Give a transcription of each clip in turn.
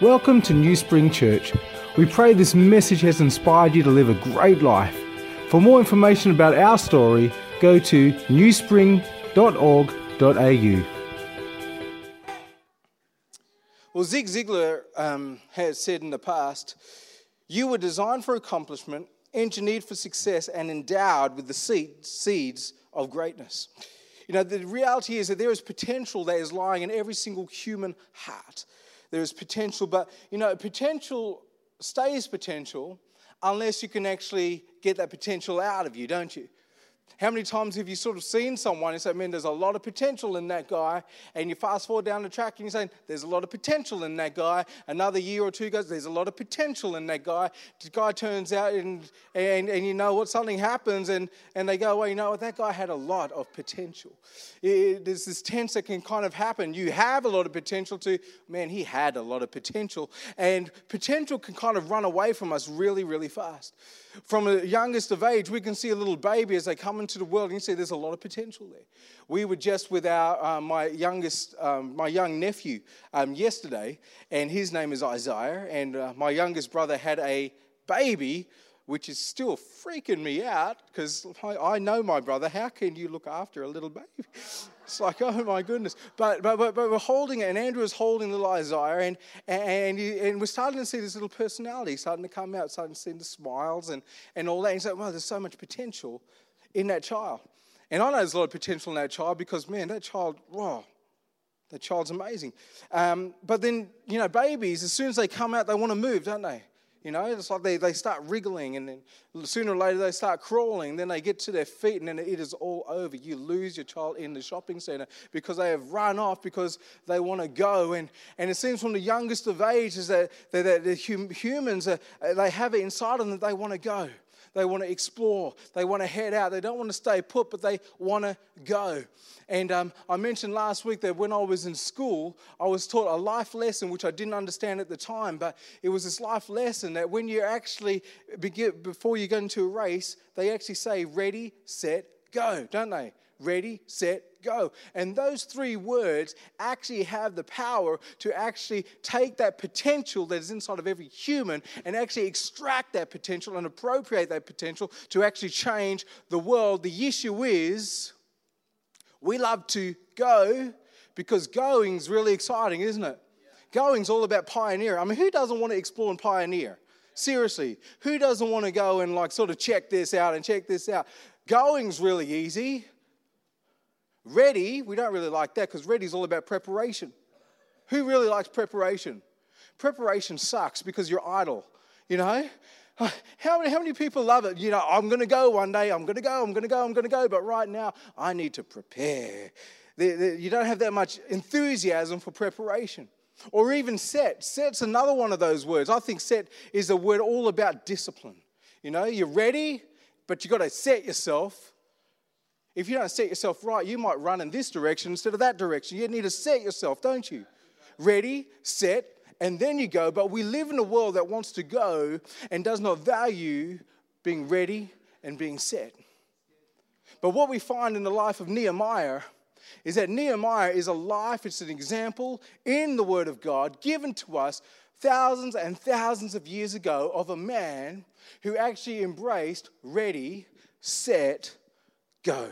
Welcome to New Spring Church. We pray this message has inspired you to live a great life. For more information about our story, go to newspring.org.au. Well, Zig Ziglar um, has said in the past, you were designed for accomplishment, engineered for success, and endowed with the seed, seeds of greatness. You know, the reality is that there is potential that is lying in every single human heart. There is potential, but you know, potential stays potential unless you can actually get that potential out of you, don't you? How many times have you sort of seen someone and said, man, there's a lot of potential in that guy, and you fast forward down the track and you're saying, there's a lot of potential in that guy. Another year or two goes, there's a lot of potential in that guy. The guy turns out and, and, and you know what, something happens and, and they go, well, you know what, that guy had a lot of potential. It, there's this tense that can kind of happen. You have a lot of potential to, man, he had a lot of potential. And potential can kind of run away from us really, really fast. From the youngest of age, we can see a little baby as they come into the world, and you see there's a lot of potential there. We were just with our uh, my youngest, um, my young nephew um, yesterday, and his name is Isaiah, and uh, my youngest brother had a baby which is still freaking me out because I, I, know my brother. How can you look after a little baby? It's like, oh my goodness. But, but, but, but we're holding it, and Andrew is holding little Isaiah, and, and, and we're starting to see this little personality starting to come out, starting to see the smiles and, and all that. And so, well, there's so much potential in that child. And I know there's a lot of potential in that child because, man, that child, wow, that child's amazing. Um, but then, you know, babies, as soon as they come out, they want to move, don't they? You know, it's like they, they start wriggling and then sooner or later they start crawling. Then they get to their feet and then it is all over. You lose your child in the shopping center because they have run off because they want to go. And, and it seems from the youngest of ages that, that, that the humans, are, they have it inside of them that they want to go. They want to explore. They want to head out. They don't want to stay put, but they want to go. And um, I mentioned last week that when I was in school, I was taught a life lesson, which I didn't understand at the time, but it was this life lesson that when you actually, before you go into a race, they actually say, ready, set, go, don't they? Ready, set, go. And those three words actually have the power to actually take that potential that is inside of every human and actually extract that potential and appropriate that potential to actually change the world. The issue is we love to go because going's really exciting, isn't it? Going's all about pioneer. I mean, who doesn't want to explore and pioneer? Seriously, who doesn't want to go and like sort of check this out and check this out? Going's really easy. Ready, we don't really like that because ready is all about preparation. Who really likes preparation? Preparation sucks because you're idle, you know? How many, how many people love it? You know, I'm going to go one day, I'm going to go, I'm going to go, I'm going to go, but right now I need to prepare. You don't have that much enthusiasm for preparation. Or even set. Set's another one of those words. I think set is a word all about discipline. You know, you're ready, but you've got to set yourself if you don't set yourself right, you might run in this direction instead of that direction. You need to set yourself, don't you? Ready, set, and then you go. But we live in a world that wants to go and does not value being ready and being set. But what we find in the life of Nehemiah is that Nehemiah is a life, it's an example in the Word of God given to us thousands and thousands of years ago of a man who actually embraced ready, set, go.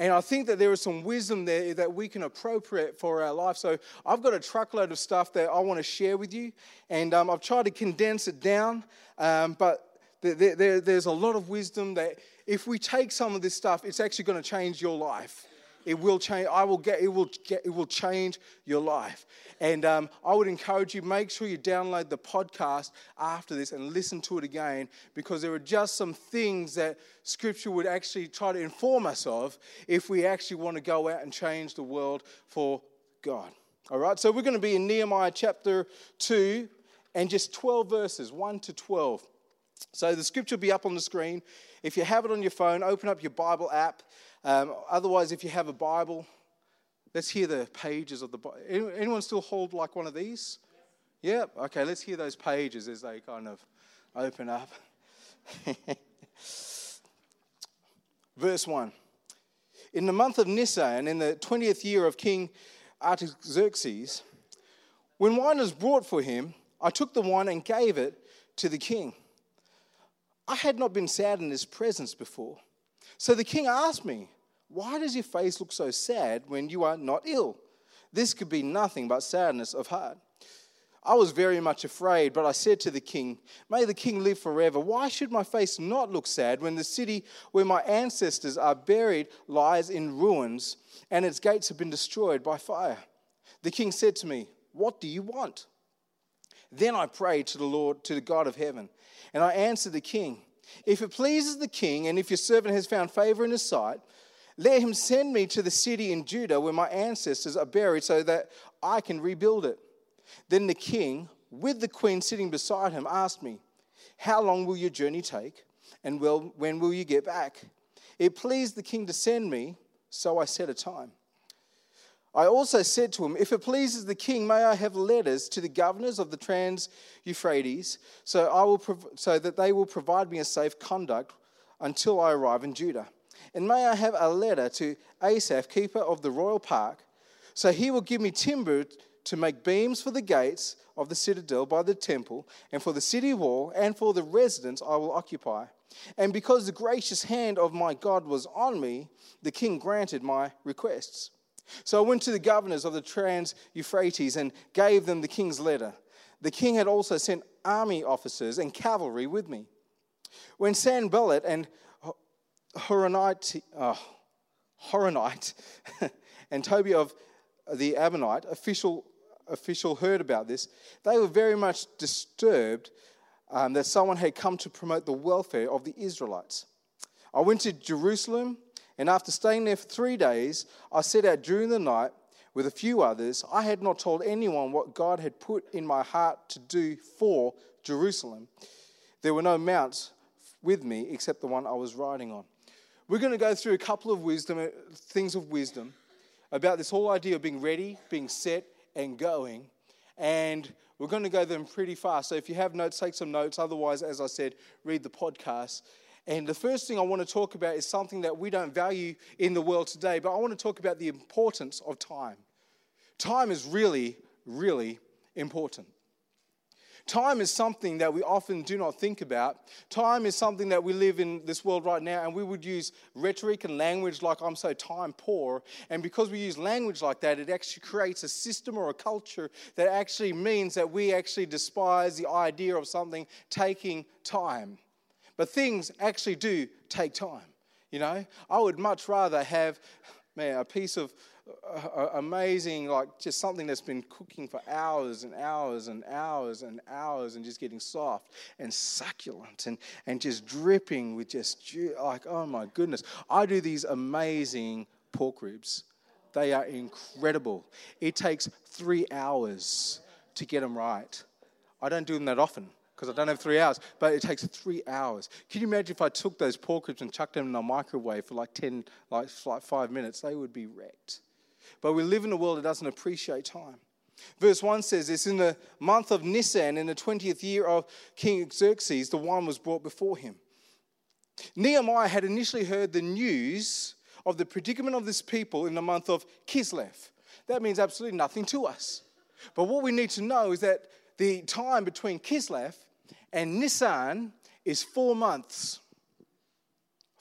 And I think that there is some wisdom there that we can appropriate for our life. So I've got a truckload of stuff that I want to share with you, and um, I've tried to condense it down. Um, but there, there, there's a lot of wisdom that if we take some of this stuff, it's actually going to change your life. It will change. I will get. It will get. It will change your life. And um, I would encourage you. Make sure you download the podcast after this and listen to it again because there are just some things that Scripture would actually try to inform us of if we actually want to go out and change the world for God. All right. So we're going to be in Nehemiah chapter two and just 12 verses, 1 to 12. So the scripture will be up on the screen. If you have it on your phone, open up your Bible app. Um, otherwise, if you have a Bible, let's hear the pages of the Bible. Anyone still hold like one of these? Yeah? Okay, let's hear those pages as they kind of open up. Verse 1. In the month of Nisan, in the 20th year of King Artaxerxes, When wine was brought for him, I took the wine and gave it to the king. I had not been sad in his presence before. So the king asked me, Why does your face look so sad when you are not ill? This could be nothing but sadness of heart. I was very much afraid, but I said to the king, May the king live forever. Why should my face not look sad when the city where my ancestors are buried lies in ruins and its gates have been destroyed by fire? The king said to me, What do you want? Then I prayed to the Lord, to the God of heaven, and I answered the king, If it pleases the king, and if your servant has found favor in his sight, let him send me to the city in Judah where my ancestors are buried so that I can rebuild it. Then the king, with the queen sitting beside him, asked me, How long will your journey take? And when will you get back? It pleased the king to send me, so I set a time. I also said to him, If it pleases the king, may I have letters to the governors of the Trans Euphrates, so, I will prov- so that they will provide me a safe conduct until I arrive in Judah. And may I have a letter to Asaph, keeper of the royal park, so he will give me timber to make beams for the gates of the citadel by the temple, and for the city wall, and for the residence I will occupy. And because the gracious hand of my God was on me, the king granted my requests. So I went to the governors of the Trans Euphrates and gave them the king's letter. The king had also sent army officers and cavalry with me. When Sanballat and Horonite, oh, Horonite and Tobiah of the Ammonite official official heard about this, they were very much disturbed um, that someone had come to promote the welfare of the Israelites. I went to Jerusalem, and after staying there for three days, I set out during the night with a few others. I had not told anyone what God had put in my heart to do for Jerusalem. There were no mounts with me except the one I was riding on. We're going to go through a couple of wisdom things of wisdom about this whole idea of being ready, being set, and going. And we're going to go them pretty fast. So if you have notes, take some notes. Otherwise, as I said, read the podcast. And the first thing I want to talk about is something that we don't value in the world today, but I want to talk about the importance of time. Time is really, really important. Time is something that we often do not think about. Time is something that we live in this world right now, and we would use rhetoric and language like, I'm so time poor. And because we use language like that, it actually creates a system or a culture that actually means that we actually despise the idea of something taking time. But things actually do take time. You know, I would much rather have, man, a piece of uh, uh, amazing, like just something that's been cooking for hours and hours and hours and hours and just getting soft and succulent and, and just dripping with just like, oh my goodness. I do these amazing pork ribs. They are incredible. It takes three hours to get them right. I don't do them that often because I don't have three hours, but it takes three hours. Can you imagine if I took those pork ribs and chucked them in a microwave for like 10, like, like five minutes? They would be wrecked. But we live in a world that doesn't appreciate time. Verse 1 says this In the month of Nisan, in the 20th year of King Xerxes, the wine was brought before him. Nehemiah had initially heard the news of the predicament of this people in the month of Kislev. That means absolutely nothing to us. But what we need to know is that the time between Kislev and Nisan is four months.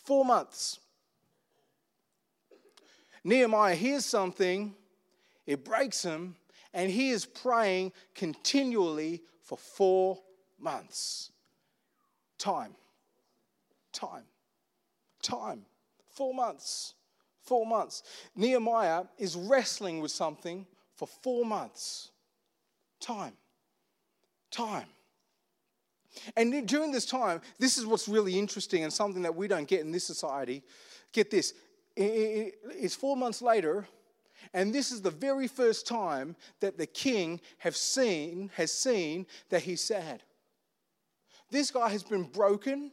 Four months. Nehemiah hears something, it breaks him, and he is praying continually for four months. Time. Time. Time. Four months. Four months. Nehemiah is wrestling with something for four months. Time. Time. And during this time, this is what's really interesting and something that we don't get in this society. Get this it's four months later, and this is the very first time that the king have seen, has seen that he's sad. This guy has been broken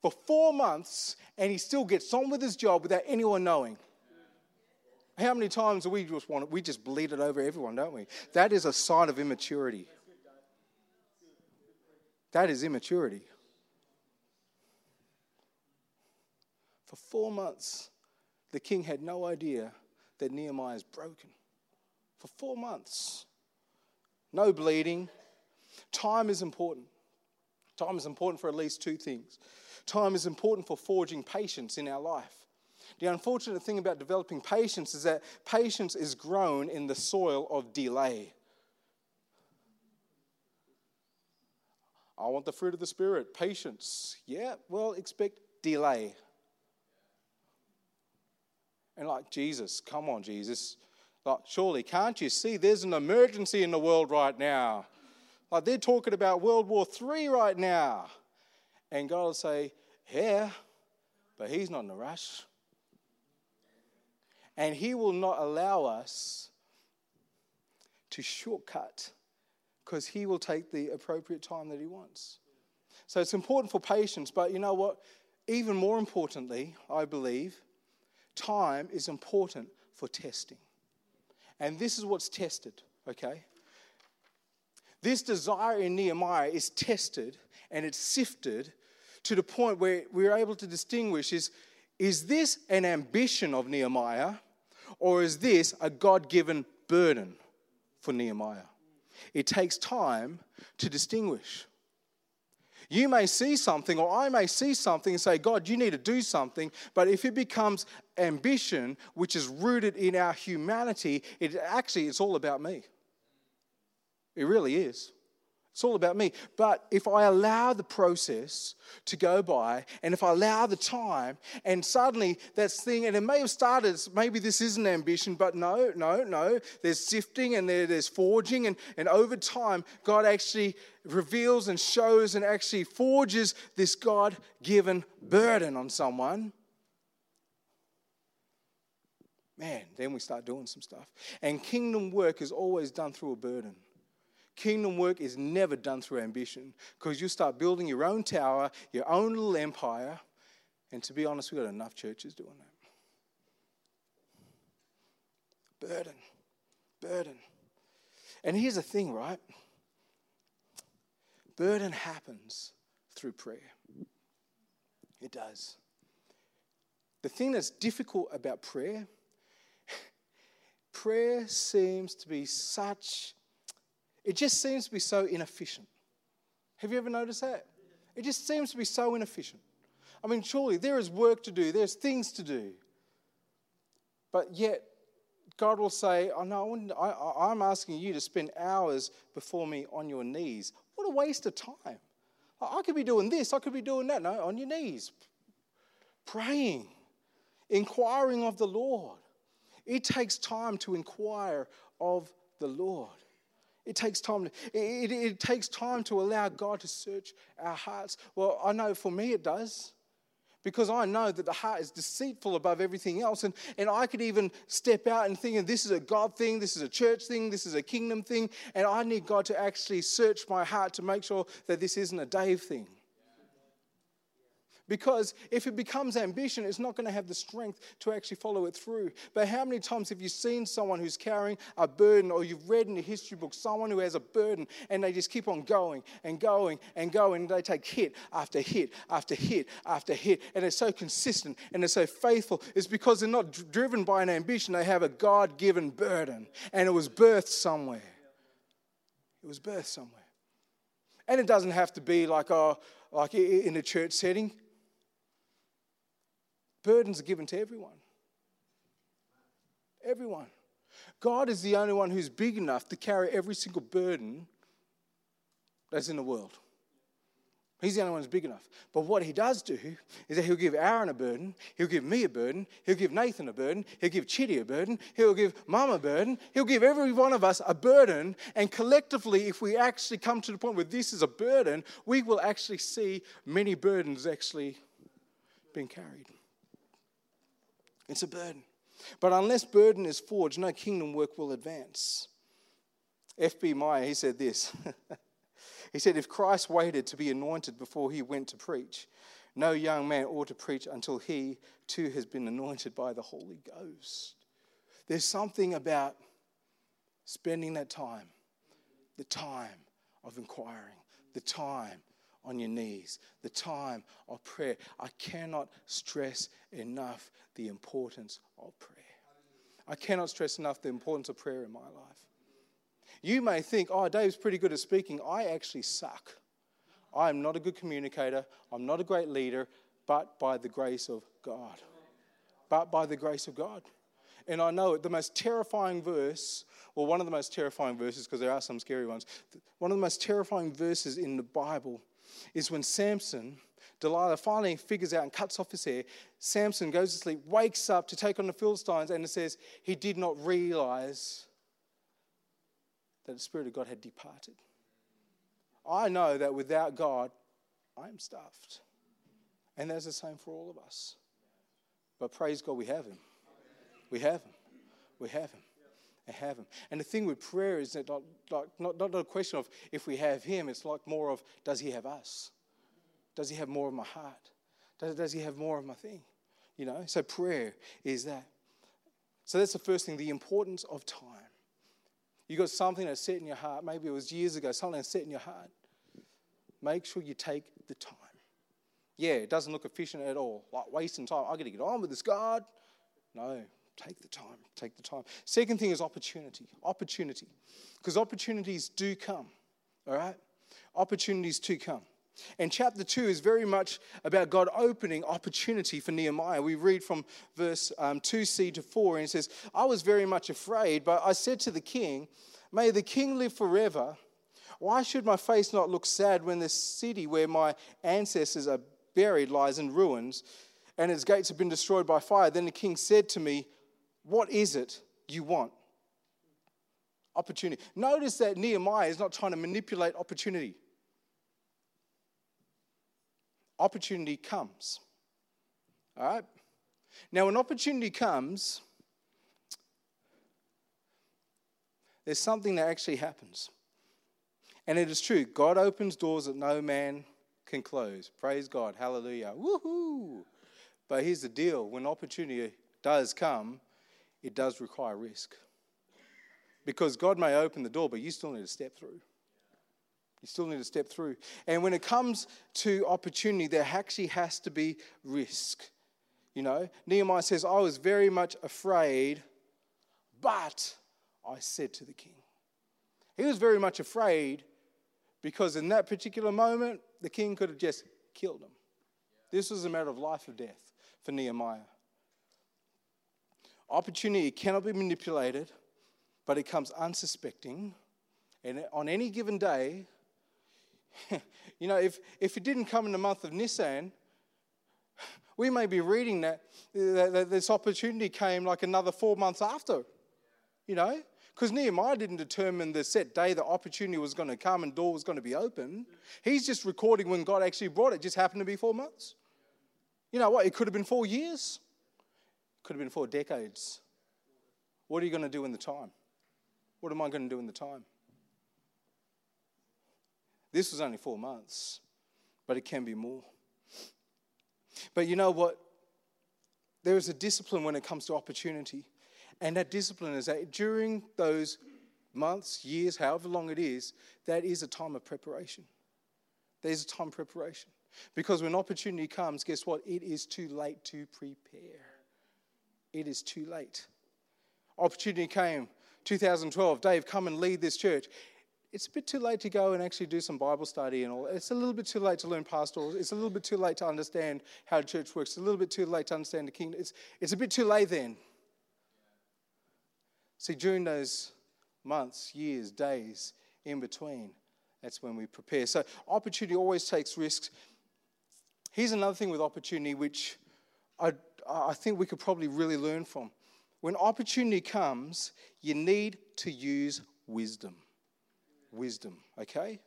for four months, and he still gets on with his job without anyone knowing. How many times do we just want it? We just bleed it over everyone, don't we? That is a sign of immaturity. That is immaturity. For four months, the king had no idea that Nehemiah is broken. For four months. no bleeding. Time is important. Time is important for at least two things. Time is important for forging patience in our life. The unfortunate thing about developing patience is that patience is grown in the soil of delay. I want the fruit of the Spirit, patience. Yeah, well, expect delay. And like, Jesus, come on, Jesus. Like, surely, can't you see there's an emergency in the world right now? Like, they're talking about World War III right now. And God will say, Yeah, but He's not in a rush. And He will not allow us to shortcut because He will take the appropriate time that He wants. So it's important for patience, but you know what? Even more importantly, I believe, time is important for testing. And this is what's tested, okay? This desire in Nehemiah is tested and it's sifted to the point where we're able to distinguish is, is this an ambition of Nehemiah or is this a God given burden for Nehemiah? It takes time to distinguish. You may see something, or I may see something and say, God, you need to do something. But if it becomes ambition, which is rooted in our humanity, it actually it's all about me. It really is. It's all about me. But if I allow the process to go by, and if I allow the time, and suddenly that's thing, and it may have started, maybe this is an ambition, but no, no, no. There's sifting and there, there's forging, and, and over time, God actually reveals and shows and actually forges this God given burden on someone. Man, then we start doing some stuff. And kingdom work is always done through a burden. Kingdom work is never done through ambition because you start building your own tower, your own little empire. And to be honest, we've got enough churches doing that. Burden, burden. And here's the thing, right? Burden happens through prayer. It does. The thing that's difficult about prayer, prayer seems to be such it just seems to be so inefficient. Have you ever noticed that? It just seems to be so inefficient. I mean, surely there is work to do, there's things to do. But yet, God will say, Oh, no, I, am asking you to spend hours before me on your knees. What a waste of time. I could be doing this, I could be doing that. No, on your knees, praying, inquiring of the Lord. It takes time to inquire of the Lord. It takes time. It, it, it takes time to allow God to search our hearts. Well, I know for me it does because I know that the heart is deceitful above everything else. And, and I could even step out and think, this is a God thing, this is a church thing, this is a kingdom thing. And I need God to actually search my heart to make sure that this isn't a Dave thing. Because if it becomes ambition, it's not going to have the strength to actually follow it through. But how many times have you seen someone who's carrying a burden, or you've read in the history book someone who has a burden and they just keep on going and going and going, and they take hit after hit after hit after hit, and they're so consistent and they're so faithful? It's because they're not driven by an ambition, they have a God given burden, and it was birthed somewhere. It was birthed somewhere. And it doesn't have to be like, oh, like in a church setting. Burdens are given to everyone. Everyone. God is the only one who's big enough to carry every single burden that's in the world. He's the only one who's big enough. But what he does do is that he'll give Aaron a burden, he'll give me a burden, he'll give Nathan a burden, he'll give Chitty a burden, he'll give Mum a burden, he'll give every one of us a burden. And collectively, if we actually come to the point where this is a burden, we will actually see many burdens actually being carried. It's a burden. But unless burden is forged, no kingdom work will advance. F.B. Meyer, he said this. he said, If Christ waited to be anointed before he went to preach, no young man ought to preach until he too has been anointed by the Holy Ghost. There's something about spending that time, the time of inquiring, the time on your knees, the time of prayer. I cannot stress enough the importance of prayer. I cannot stress enough the importance of prayer in my life. You may think, oh, Dave's pretty good at speaking. I actually suck. I am not a good communicator. I'm not a great leader, but by the grace of God. But by the grace of God. And I know it, the most terrifying verse, or one of the most terrifying verses, because there are some scary ones, one of the most terrifying verses in the Bible is when Samson, Delilah finally figures out and cuts off his hair. Samson goes to sleep, wakes up to take on the Philistines, and it says he did not realize that the Spirit of God had departed. I know that without God, I am stuffed. And that's the same for all of us. But praise God, we have Him. We have Him. We have Him. We have Him. And the thing with prayer is that not, like, not, not a question of if we have Him, it's like more of does He have us? Does He have more of my heart? Does, does He have more of my thing? You know? So prayer is that. So that's the first thing the importance of time. You got something that's set in your heart. Maybe it was years ago, something that's set in your heart. Make sure you take the time. Yeah, it doesn't look efficient at all, like wasting time. I got to get on with this, God. No, take the time. Take the time. Second thing is opportunity. Opportunity. Because opportunities do come, all right? Opportunities do come. And chapter 2 is very much about God opening opportunity for Nehemiah. We read from verse um, 2c to 4, and it says, I was very much afraid, but I said to the king, May the king live forever. Why should my face not look sad when the city where my ancestors are buried lies in ruins and its gates have been destroyed by fire? Then the king said to me, What is it you want? Opportunity. Notice that Nehemiah is not trying to manipulate opportunity opportunity comes. All right? Now, when opportunity comes, there's something that actually happens. And it is true. God opens doors that no man can close. Praise God. Hallelujah. Woohoo. But here's the deal when opportunity does come, it does require risk. Because God may open the door, but you still need to step through. You still need to step through. And when it comes to opportunity, there actually has to be risk. You know, Nehemiah says, I was very much afraid, but I said to the king. He was very much afraid because in that particular moment, the king could have just killed him. This was a matter of life or death for Nehemiah. Opportunity cannot be manipulated, but it comes unsuspecting. And on any given day, you know, if, if it didn't come in the month of Nisan, we may be reading that, that, that this opportunity came like another four months after, you know, because Nehemiah didn't determine the set day the opportunity was going to come and door was going to be open. He's just recording when God actually brought it. it just happened to be four months. You know what? It could have been four years. Could have been four decades. What are you going to do in the time? What am I going to do in the time? This was only four months, but it can be more. But you know what? There is a discipline when it comes to opportunity. And that discipline is that during those months, years, however long it is, that is a time of preparation. There's a time preparation. Because when opportunity comes, guess what? It is too late to prepare. It is too late. Opportunity came 2012. Dave, come and lead this church it's a bit too late to go and actually do some Bible study and all. It's a little bit too late to learn pastoral. It's a little bit too late to understand how church works. It's a little bit too late to understand the kingdom. It's, it's a bit too late then. See, during those months, years, days in between, that's when we prepare. So, opportunity always takes risks. Here's another thing with opportunity, which I, I think we could probably really learn from. When opportunity comes, you need to use wisdom wisdom, okay?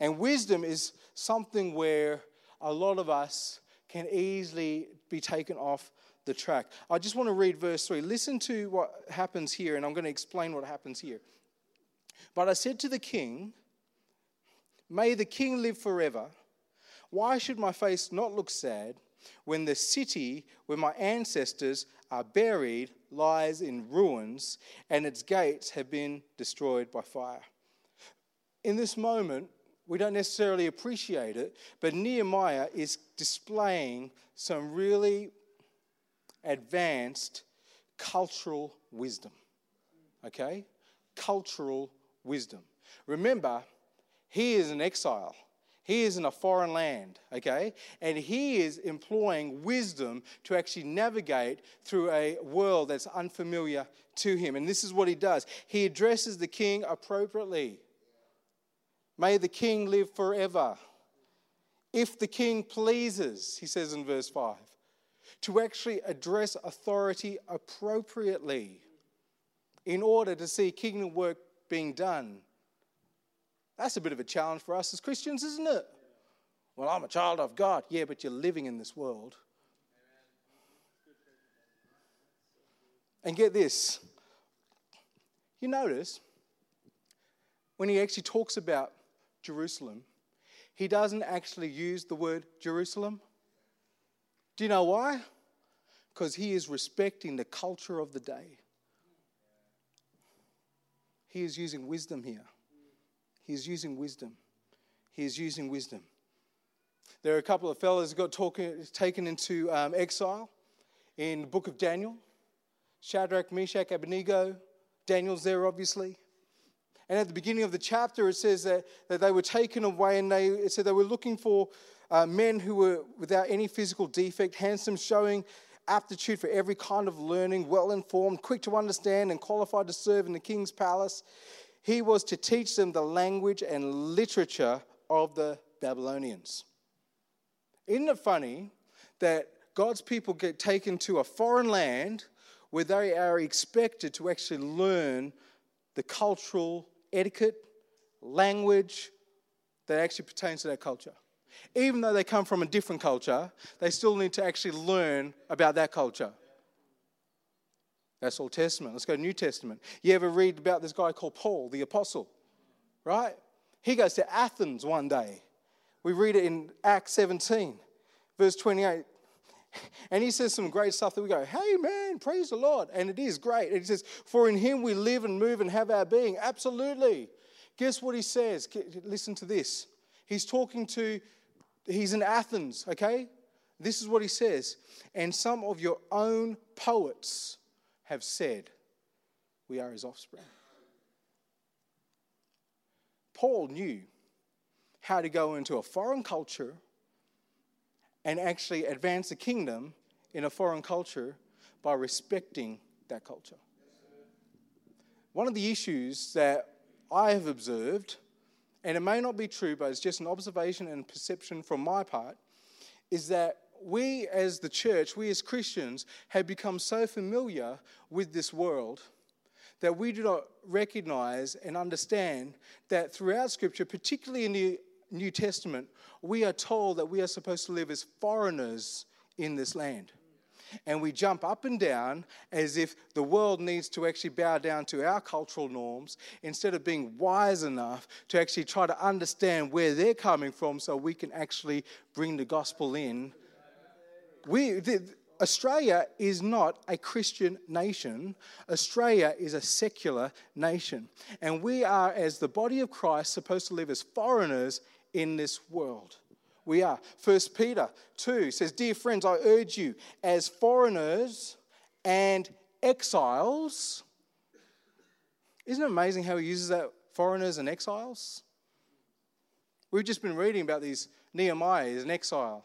And wisdom is something where a lot of us can easily be taken off the track. I just want to read verse 3. Listen to what happens here, and I'm going to explain what happens here. But I said to the king, May the king live forever. Why should my face not look sad when the city where my ancestors are buried lies in ruins and its gates have been destroyed by fire? in this moment, we don't necessarily appreciate it, but Nehemiah is displaying some really advanced cultural wisdom. Okay? Cultural wisdom. Remember, he is an exile. He is in a foreign land, okay? And he is employing wisdom to actually navigate through a world that's unfamiliar to him. And this is what he does he addresses the king appropriately. May the king live forever. If the king pleases, he says in verse 5, to actually address authority appropriately in order to see kingdom work being done that's a bit of a challenge for us as Christians, isn't it? Well, I'm a child of God. Yeah, but you're living in this world. And get this. You notice when he actually talks about Jerusalem, he doesn't actually use the word Jerusalem. Do you know why? Because he is respecting the culture of the day. He is using wisdom here. He's using wisdom. He's using wisdom. There are a couple of fellows who got talking, taken into um, exile in the book of Daniel. Shadrach, Meshach, Abednego. Daniel's there, obviously. And at the beginning of the chapter, it says that, that they were taken away and they, it said they were looking for uh, men who were without any physical defect, handsome, showing aptitude for every kind of learning, well informed, quick to understand, and qualified to serve in the king's palace. He was to teach them the language and literature of the Babylonians. Isn't it funny that God's people get taken to a foreign land where they are expected to actually learn the cultural etiquette, language that actually pertains to that culture? Even though they come from a different culture, they still need to actually learn about that culture. That's Old Testament. Let's go to New Testament. You ever read about this guy called Paul, the apostle? Right? He goes to Athens one day. We read it in Acts 17, verse 28. And he says some great stuff that we go, hey man, praise the Lord. And it is great. And he says, For in him we live and move and have our being. Absolutely. Guess what he says? Listen to this. He's talking to, he's in Athens, okay? This is what he says. And some of your own poets have said, We are his offspring. Paul knew how to go into a foreign culture and actually advance the kingdom in a foreign culture by respecting that culture. One of the issues that I have observed, and it may not be true, but it's just an observation and perception from my part, is that we as the church, we as Christians, have become so familiar with this world that we do not recognize and understand that throughout Scripture, particularly in the New Testament, we are told that we are supposed to live as foreigners in this land. And we jump up and down as if the world needs to actually bow down to our cultural norms instead of being wise enough to actually try to understand where they're coming from so we can actually bring the gospel in we, the, Australia is not a Christian nation. Australia is a secular nation. And we are, as the body of Christ, supposed to live as foreigners in this world. We are. First Peter 2 says, Dear friends, I urge you, as foreigners and exiles. Isn't it amazing how he uses that, foreigners and exiles? We've just been reading about these Nehemiah is an exile.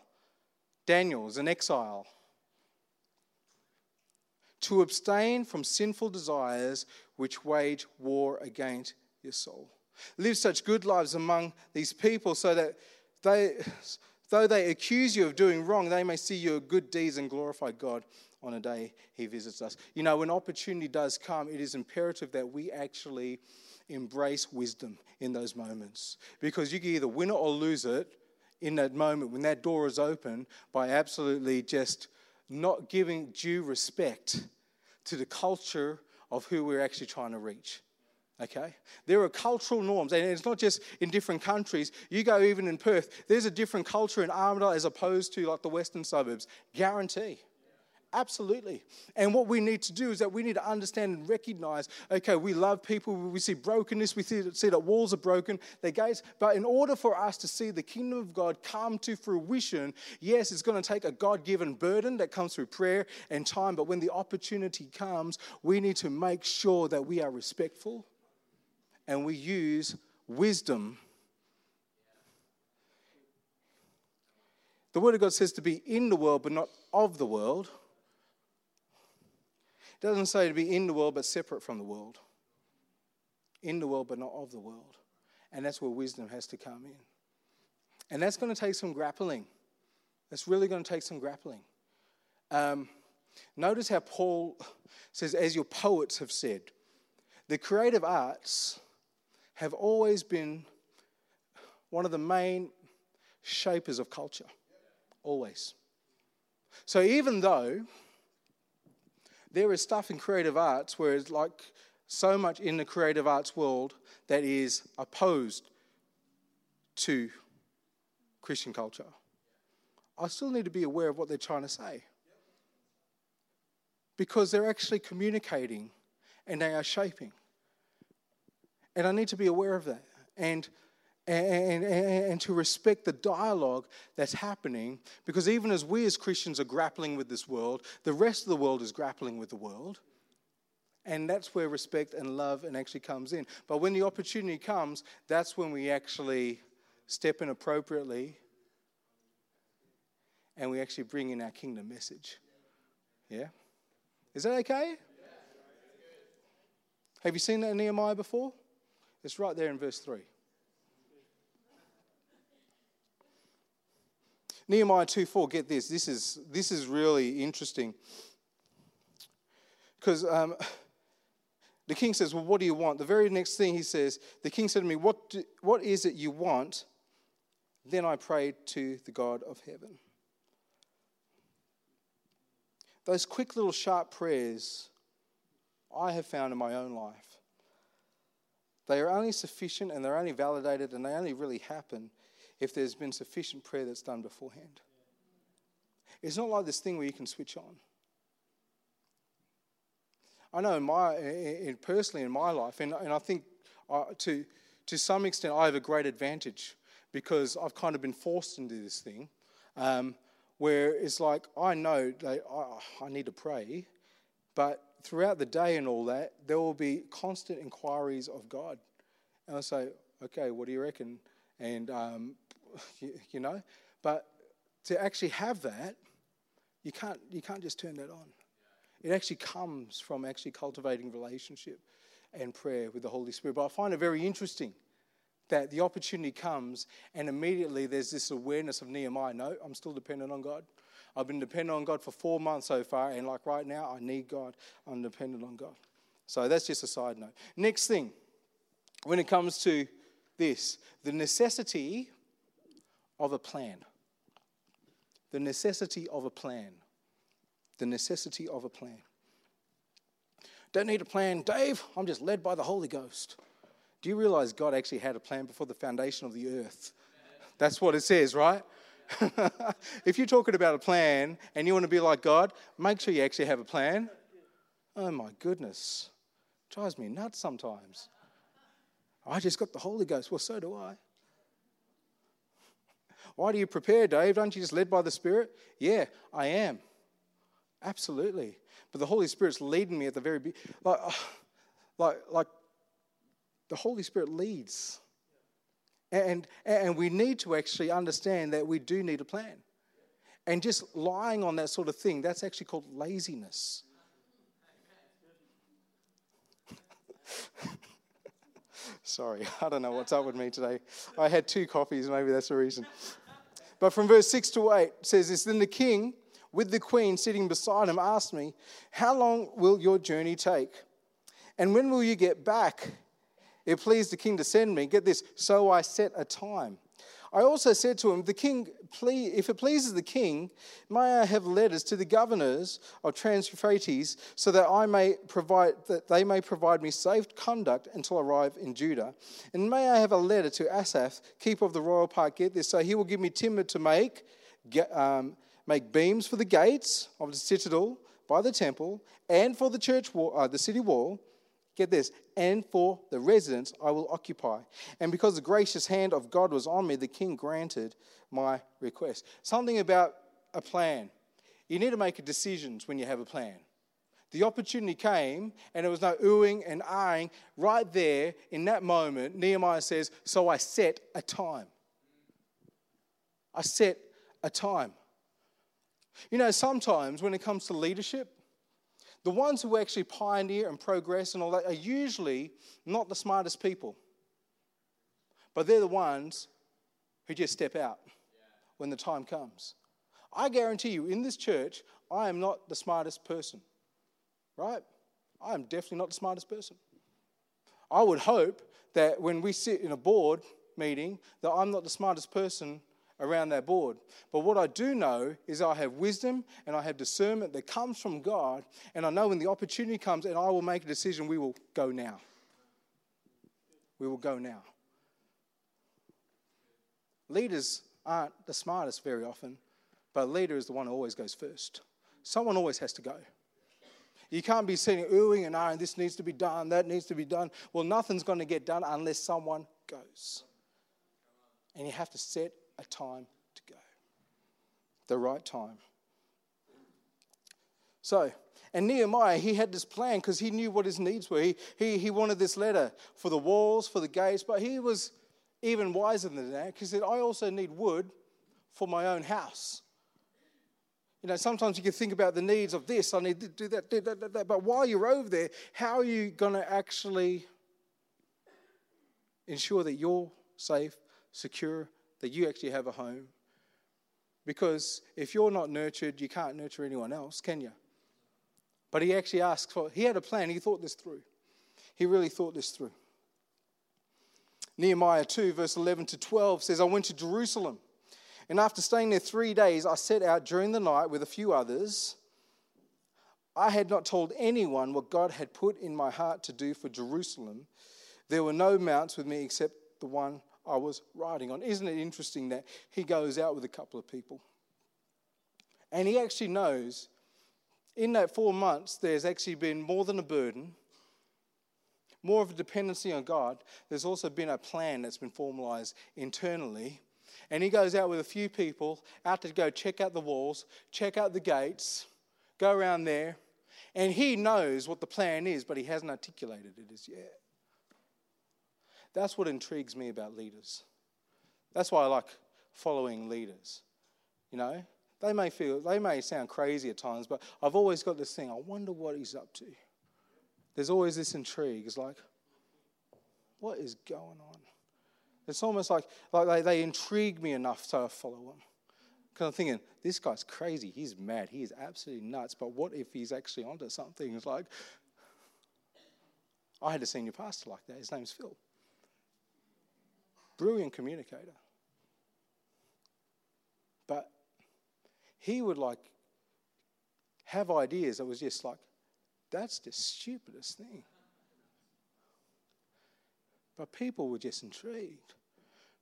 Daniel is an exile. To abstain from sinful desires which wage war against your soul. Live such good lives among these people so that they, though they accuse you of doing wrong, they may see your good deeds and glorify God on a day he visits us. You know, when opportunity does come, it is imperative that we actually embrace wisdom in those moments because you can either win it or lose it in that moment when that door is open by absolutely just not giving due respect to the culture of who we're actually trying to reach. Okay? There are cultural norms, and it's not just in different countries. You go even in Perth, there's a different culture in Armadale as opposed to like the western suburbs. Guarantee. Absolutely. And what we need to do is that we need to understand and recognize okay, we love people, we see brokenness, we see, see that walls are broken, their gates. But in order for us to see the kingdom of God come to fruition, yes, it's going to take a God given burden that comes through prayer and time. But when the opportunity comes, we need to make sure that we are respectful and we use wisdom. The Word of God says to be in the world, but not of the world. It doesn't say to be in the world, but separate from the world. In the world, but not of the world. And that's where wisdom has to come in. And that's going to take some grappling. That's really going to take some grappling. Um, notice how Paul says, as your poets have said, the creative arts have always been one of the main shapers of culture. Always. So even though there is stuff in creative arts where it's like so much in the creative arts world that is opposed to Christian culture. I still need to be aware of what they're trying to say. Because they're actually communicating and they are shaping. And I need to be aware of that. And and, and, and, to respect the dialogue that's happening. Because even as we as Christians are grappling with this world, the rest of the world is grappling with the world. And that's where respect and love and actually comes in. But when the opportunity comes, that's when we actually step in appropriately and we actually bring in our kingdom message. Yeah? Is that okay? Have you seen that in Nehemiah before? It's right there in verse 3. Nehemiah 2 4, get this. This is, this is really interesting. Because um, the king says, Well, what do you want? The very next thing he says, The king said to me, What, do, what is it you want? Then I prayed to the God of heaven. Those quick little sharp prayers I have found in my own life. They are only sufficient and they're only validated and they only really happen if there's been sufficient prayer that's done beforehand. It's not like this thing where you can switch on. I know in my, in, personally in my life, and, and I think uh, to, to some extent I have a great advantage because I've kind of been forced into this thing um, where it's like I know that I, I need to pray, but throughout the day and all that, there will be constant inquiries of God. And I say, okay, what do you reckon? And um, you know. But to actually have that, you can't, you can't just turn that on. It actually comes from actually cultivating relationship and prayer with the Holy Spirit. But I find it very interesting that the opportunity comes and immediately there's this awareness of Nehemiah no, I'm still dependent on God. I've been dependent on God for four months so far, and like right now, I need God. I'm dependent on God. So that's just a side note. Next thing, when it comes to this, the necessity of a plan. The necessity of a plan. The necessity of a plan. Don't need a plan, Dave. I'm just led by the Holy Ghost. Do you realize God actually had a plan before the foundation of the earth? That's what it says, right? if you're talking about a plan and you want to be like God, make sure you actually have a plan. Oh my goodness. Drives me nuts sometimes. I just got the Holy Ghost. Well, so do I. Why do you prepare, Dave? Aren't you just led by the Spirit? Yeah, I am. Absolutely. But the Holy Spirit's leading me at the very like, uh, like, like the Holy Spirit leads. And, and we need to actually understand that we do need a plan. And just lying on that sort of thing, that's actually called laziness. Sorry, I don't know what's up with me today. I had two coffees, maybe that's the reason. But from verse 6 to 8 says this Then the king, with the queen sitting beside him, asked me, How long will your journey take? And when will you get back? It pleased the king to send me. Get this, so I set a time. I also said to him, The king, please, if it pleases the king, may I have letters to the governors of Trans Euphrates, so that I may provide that they may provide me safe conduct until I arrive in Judah. And may I have a letter to Asaph, keeper of the royal park. Get this, so he will give me timber to make, um, make beams for the gates of the citadel by the temple and for the church wall, uh, the city wall Get this, and for the residence I will occupy. And because the gracious hand of God was on me, the king granted my request. Something about a plan. You need to make decisions when you have a plan. The opportunity came, and there was no oohing and ahhing. Right there, in that moment, Nehemiah says, So I set a time. I set a time. You know, sometimes when it comes to leadership, the ones who actually pioneer and progress and all that are usually not the smartest people, but they're the ones who just step out when the time comes. I guarantee you, in this church, I am not the smartest person, right? I am definitely not the smartest person. I would hope that when we sit in a board meeting, that I'm not the smartest person around that board. But what I do know is I have wisdom and I have discernment that comes from God, and I know when the opportunity comes and I will make a decision, we will go now. We will go now. Leaders aren't the smartest very often, but a leader is the one who always goes first. Someone always has to go. You can't be sitting oohing and ahhing, this needs to be done, that needs to be done. Well, nothing's going to get done unless someone goes. And you have to set a time to go. The right time. So, and Nehemiah, he had this plan because he knew what his needs were. He, he, he wanted this letter for the walls, for the gates, but he was even wiser than that because he said, I also need wood for my own house. You know, sometimes you can think about the needs of this, I need to do that, do that, do that. But while you're over there, how are you going to actually ensure that you're safe, secure, that you actually have a home. Because if you're not nurtured, you can't nurture anyone else, can you? But he actually asked for, he had a plan, he thought this through. He really thought this through. Nehemiah 2, verse 11 to 12 says, I went to Jerusalem, and after staying there three days, I set out during the night with a few others. I had not told anyone what God had put in my heart to do for Jerusalem. There were no mounts with me except the one I was riding on. Isn't it interesting that he goes out with a couple of people? And he actually knows in that four months, there's actually been more than a burden, more of a dependency on God. There's also been a plan that's been formalized internally. And he goes out with a few people out to go check out the walls, check out the gates, go around there. And he knows what the plan is, but he hasn't articulated it as yet. That's what intrigues me about leaders. That's why I like following leaders. You know, they may feel, they may sound crazy at times, but I've always got this thing I wonder what he's up to. There's always this intrigue. It's like, what is going on? It's almost like, like they, they intrigue me enough to follow them. Because I'm thinking, this guy's crazy. He's mad. He is absolutely nuts. But what if he's actually onto something? It's like, I had a senior pastor like that. His name's Phil brilliant communicator. But he would like have ideas that was just like, that's the stupidest thing. But people were just intrigued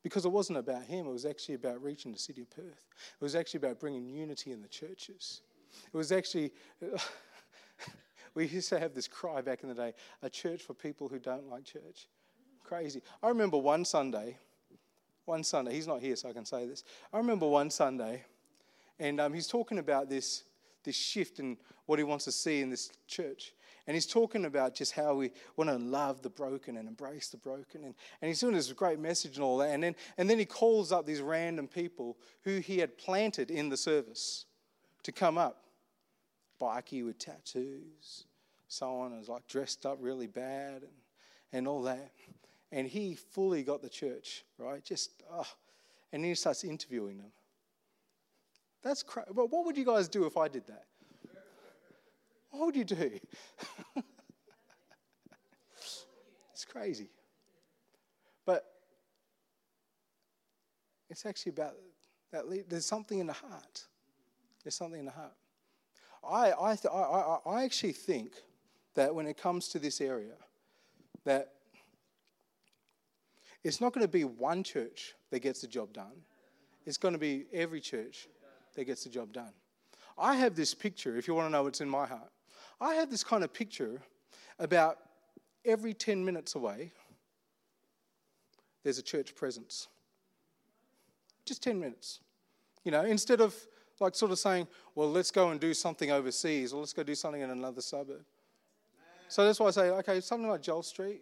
because it wasn't about him, it was actually about reaching the city of Perth. It was actually about bringing unity in the churches. It was actually, we used to have this cry back in the day a church for people who don't like church. Crazy. I remember one Sunday, one Sunday, he's not here, so I can say this. I remember one Sunday, and um, he's talking about this, this shift and what he wants to see in this church. And he's talking about just how we want to love the broken and embrace the broken. And, and he's doing this great message and all that. And then, and then he calls up these random people who he had planted in the service to come up. Bikie with tattoos, so someone who's like dressed up really bad and, and all that and he fully got the church, right? Just, oh, and then he starts interviewing them. That's crazy. Well, what would you guys do if I did that? What would you do? it's crazy. But it's actually about that. There's something in the heart. There's something in the heart. I, I, th- I, I, I actually think that when it comes to this area, that it's not going to be one church that gets the job done, it's going to be every church that gets the job done. I have this picture, if you want to know what's in my heart. I have this kind of picture about every 10 minutes away, there's a church presence. Just 10 minutes. You know, instead of Like, sort of saying, well, let's go and do something overseas, or let's go do something in another suburb. So that's why I say, okay, something like Jull Street.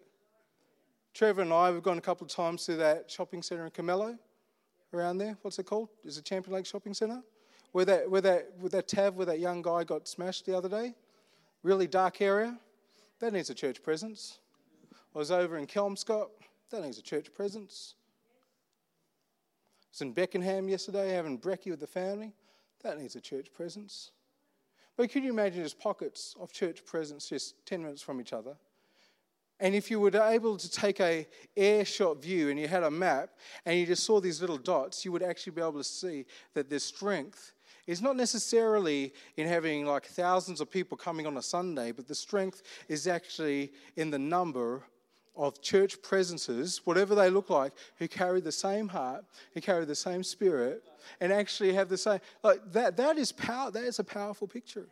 Trevor and I, we've gone a couple of times to that shopping centre in Camillo, around there. What's it called? Is it Champion Lake Shopping Centre? Where that, where that, where that tab where that young guy got smashed the other day? Really dark area. That needs a church presence. I was over in Kelmscott. That needs a church presence. I was in Beckenham yesterday having brekkie with the family. That needs a church presence. But could you imagine just pockets of church presence just 10 minutes from each other? And if you were able to take a air shot view and you had a map and you just saw these little dots, you would actually be able to see that there's strength is not necessarily in having like thousands of people coming on a Sunday, but the strength is actually in the number of church presences, whatever they look like, who carry the same heart, who carry the same spirit, and actually have the same like that that is power that is a powerful picture.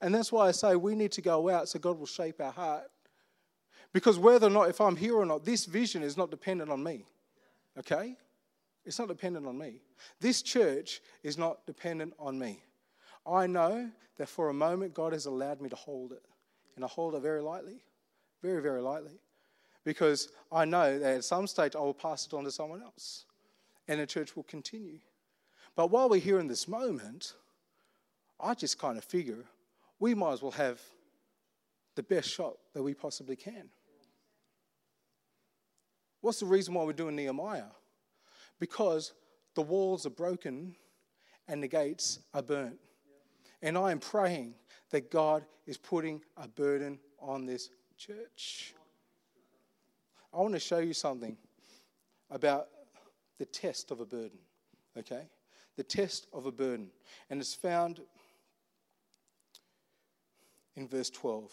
And that's why I say we need to go out so God will shape our heart. Because whether or not, if I'm here or not, this vision is not dependent on me. Okay? It's not dependent on me. This church is not dependent on me. I know that for a moment God has allowed me to hold it. And I hold it very lightly. Very, very lightly. Because I know that at some stage I will pass it on to someone else. And the church will continue. But while we're here in this moment, I just kind of figure we might as well have the best shot that we possibly can. What's the reason why we're doing Nehemiah? Because the walls are broken and the gates are burnt. And I am praying that God is putting a burden on this church. I want to show you something about the test of a burden, okay? The test of a burden. And it's found in verse 12.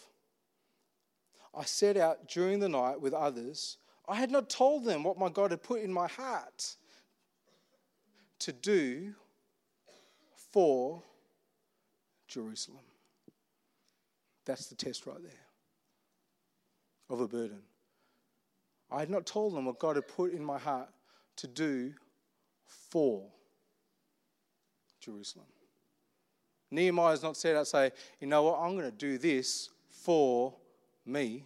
I set out during the night with others. I had not told them what my God had put in my heart to do for Jerusalem. That's the test right there of a burden. I had not told them what God had put in my heart to do for Jerusalem. Nehemiah has not set out say, you know what, I'm going to do this for me.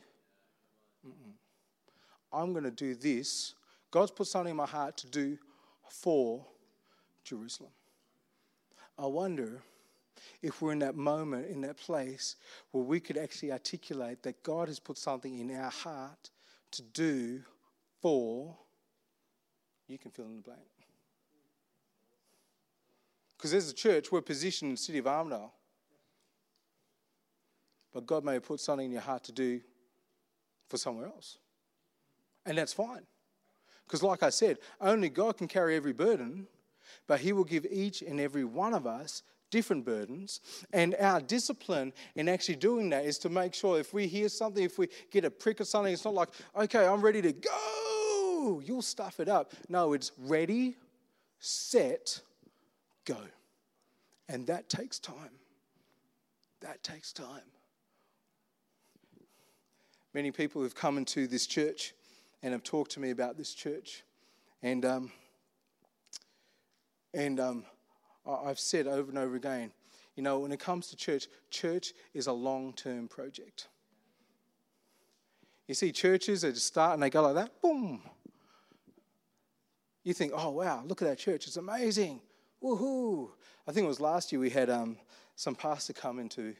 Mm-mm. I'm going to do this. God's put something in my heart to do for Jerusalem. I wonder if we're in that moment, in that place where we could actually articulate that God has put something in our heart to do for, you can fill in the blank. Because as a church, we're positioned in the city of Armadale. But God may have put something in your heart to do for somewhere else. And that's fine. Because, like I said, only God can carry every burden, but He will give each and every one of us different burdens. And our discipline in actually doing that is to make sure if we hear something, if we get a prick or something, it's not like, okay, I'm ready to go. You'll stuff it up. No, it's ready, set, go. And that takes time. That takes time. Many people have come into this church and have talked to me about this church. And, um, and um, I've said over and over again, you know, when it comes to church, church is a long term project. You see churches that just start and they go like that, boom. You think, oh, wow, look at that church. It's amazing. Woohoo! I think it was last year we had um, some pastor come into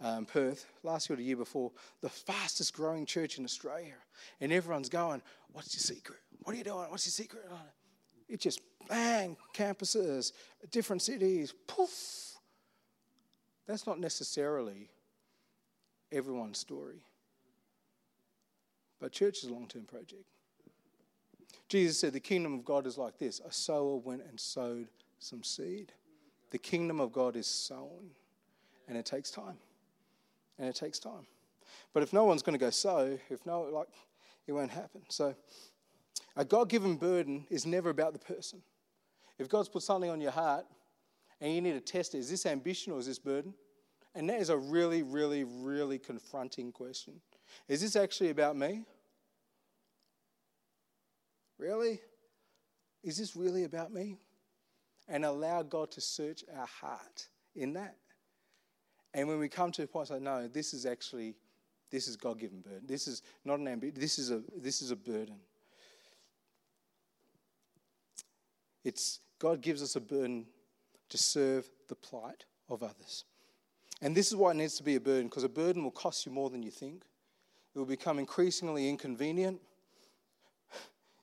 um, Perth, last year or the year before, the fastest growing church in Australia. And everyone's going, What's your secret? What are you doing? What's your secret? It just bang, campuses, different cities, poof. That's not necessarily everyone's story. But church is a long term project. Jesus said, The kingdom of God is like this a sower went and sowed some seed. The kingdom of God is sown, and it takes time. And it takes time. But if no one's going to go sow, if no, like, it won't happen. So, a God given burden is never about the person. If God's put something on your heart and you need to test it, is this ambition or is this burden? And that is a really, really, really confronting question. Is this actually about me? Really? Is this really about me? And allow God to search our heart in that. And when we come to a point, say, no, this is actually, this is God-given burden. This is not an ambition. This is a, this is a burden. It's God gives us a burden to serve the plight of others. And this is why it needs to be a burden, because a burden will cost you more than you think. It will become increasingly inconvenient.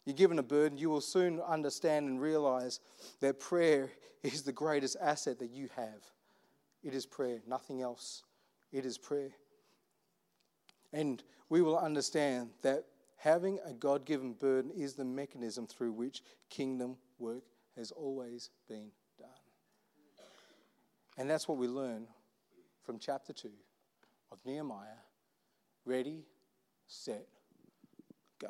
You're given a burden, you will soon understand and realize that prayer is the greatest asset that you have. It is prayer, nothing else. It is prayer. And we will understand that having a God given burden is the mechanism through which kingdom work has always been done. And that's what we learn from chapter 2 of Nehemiah ready, set, go.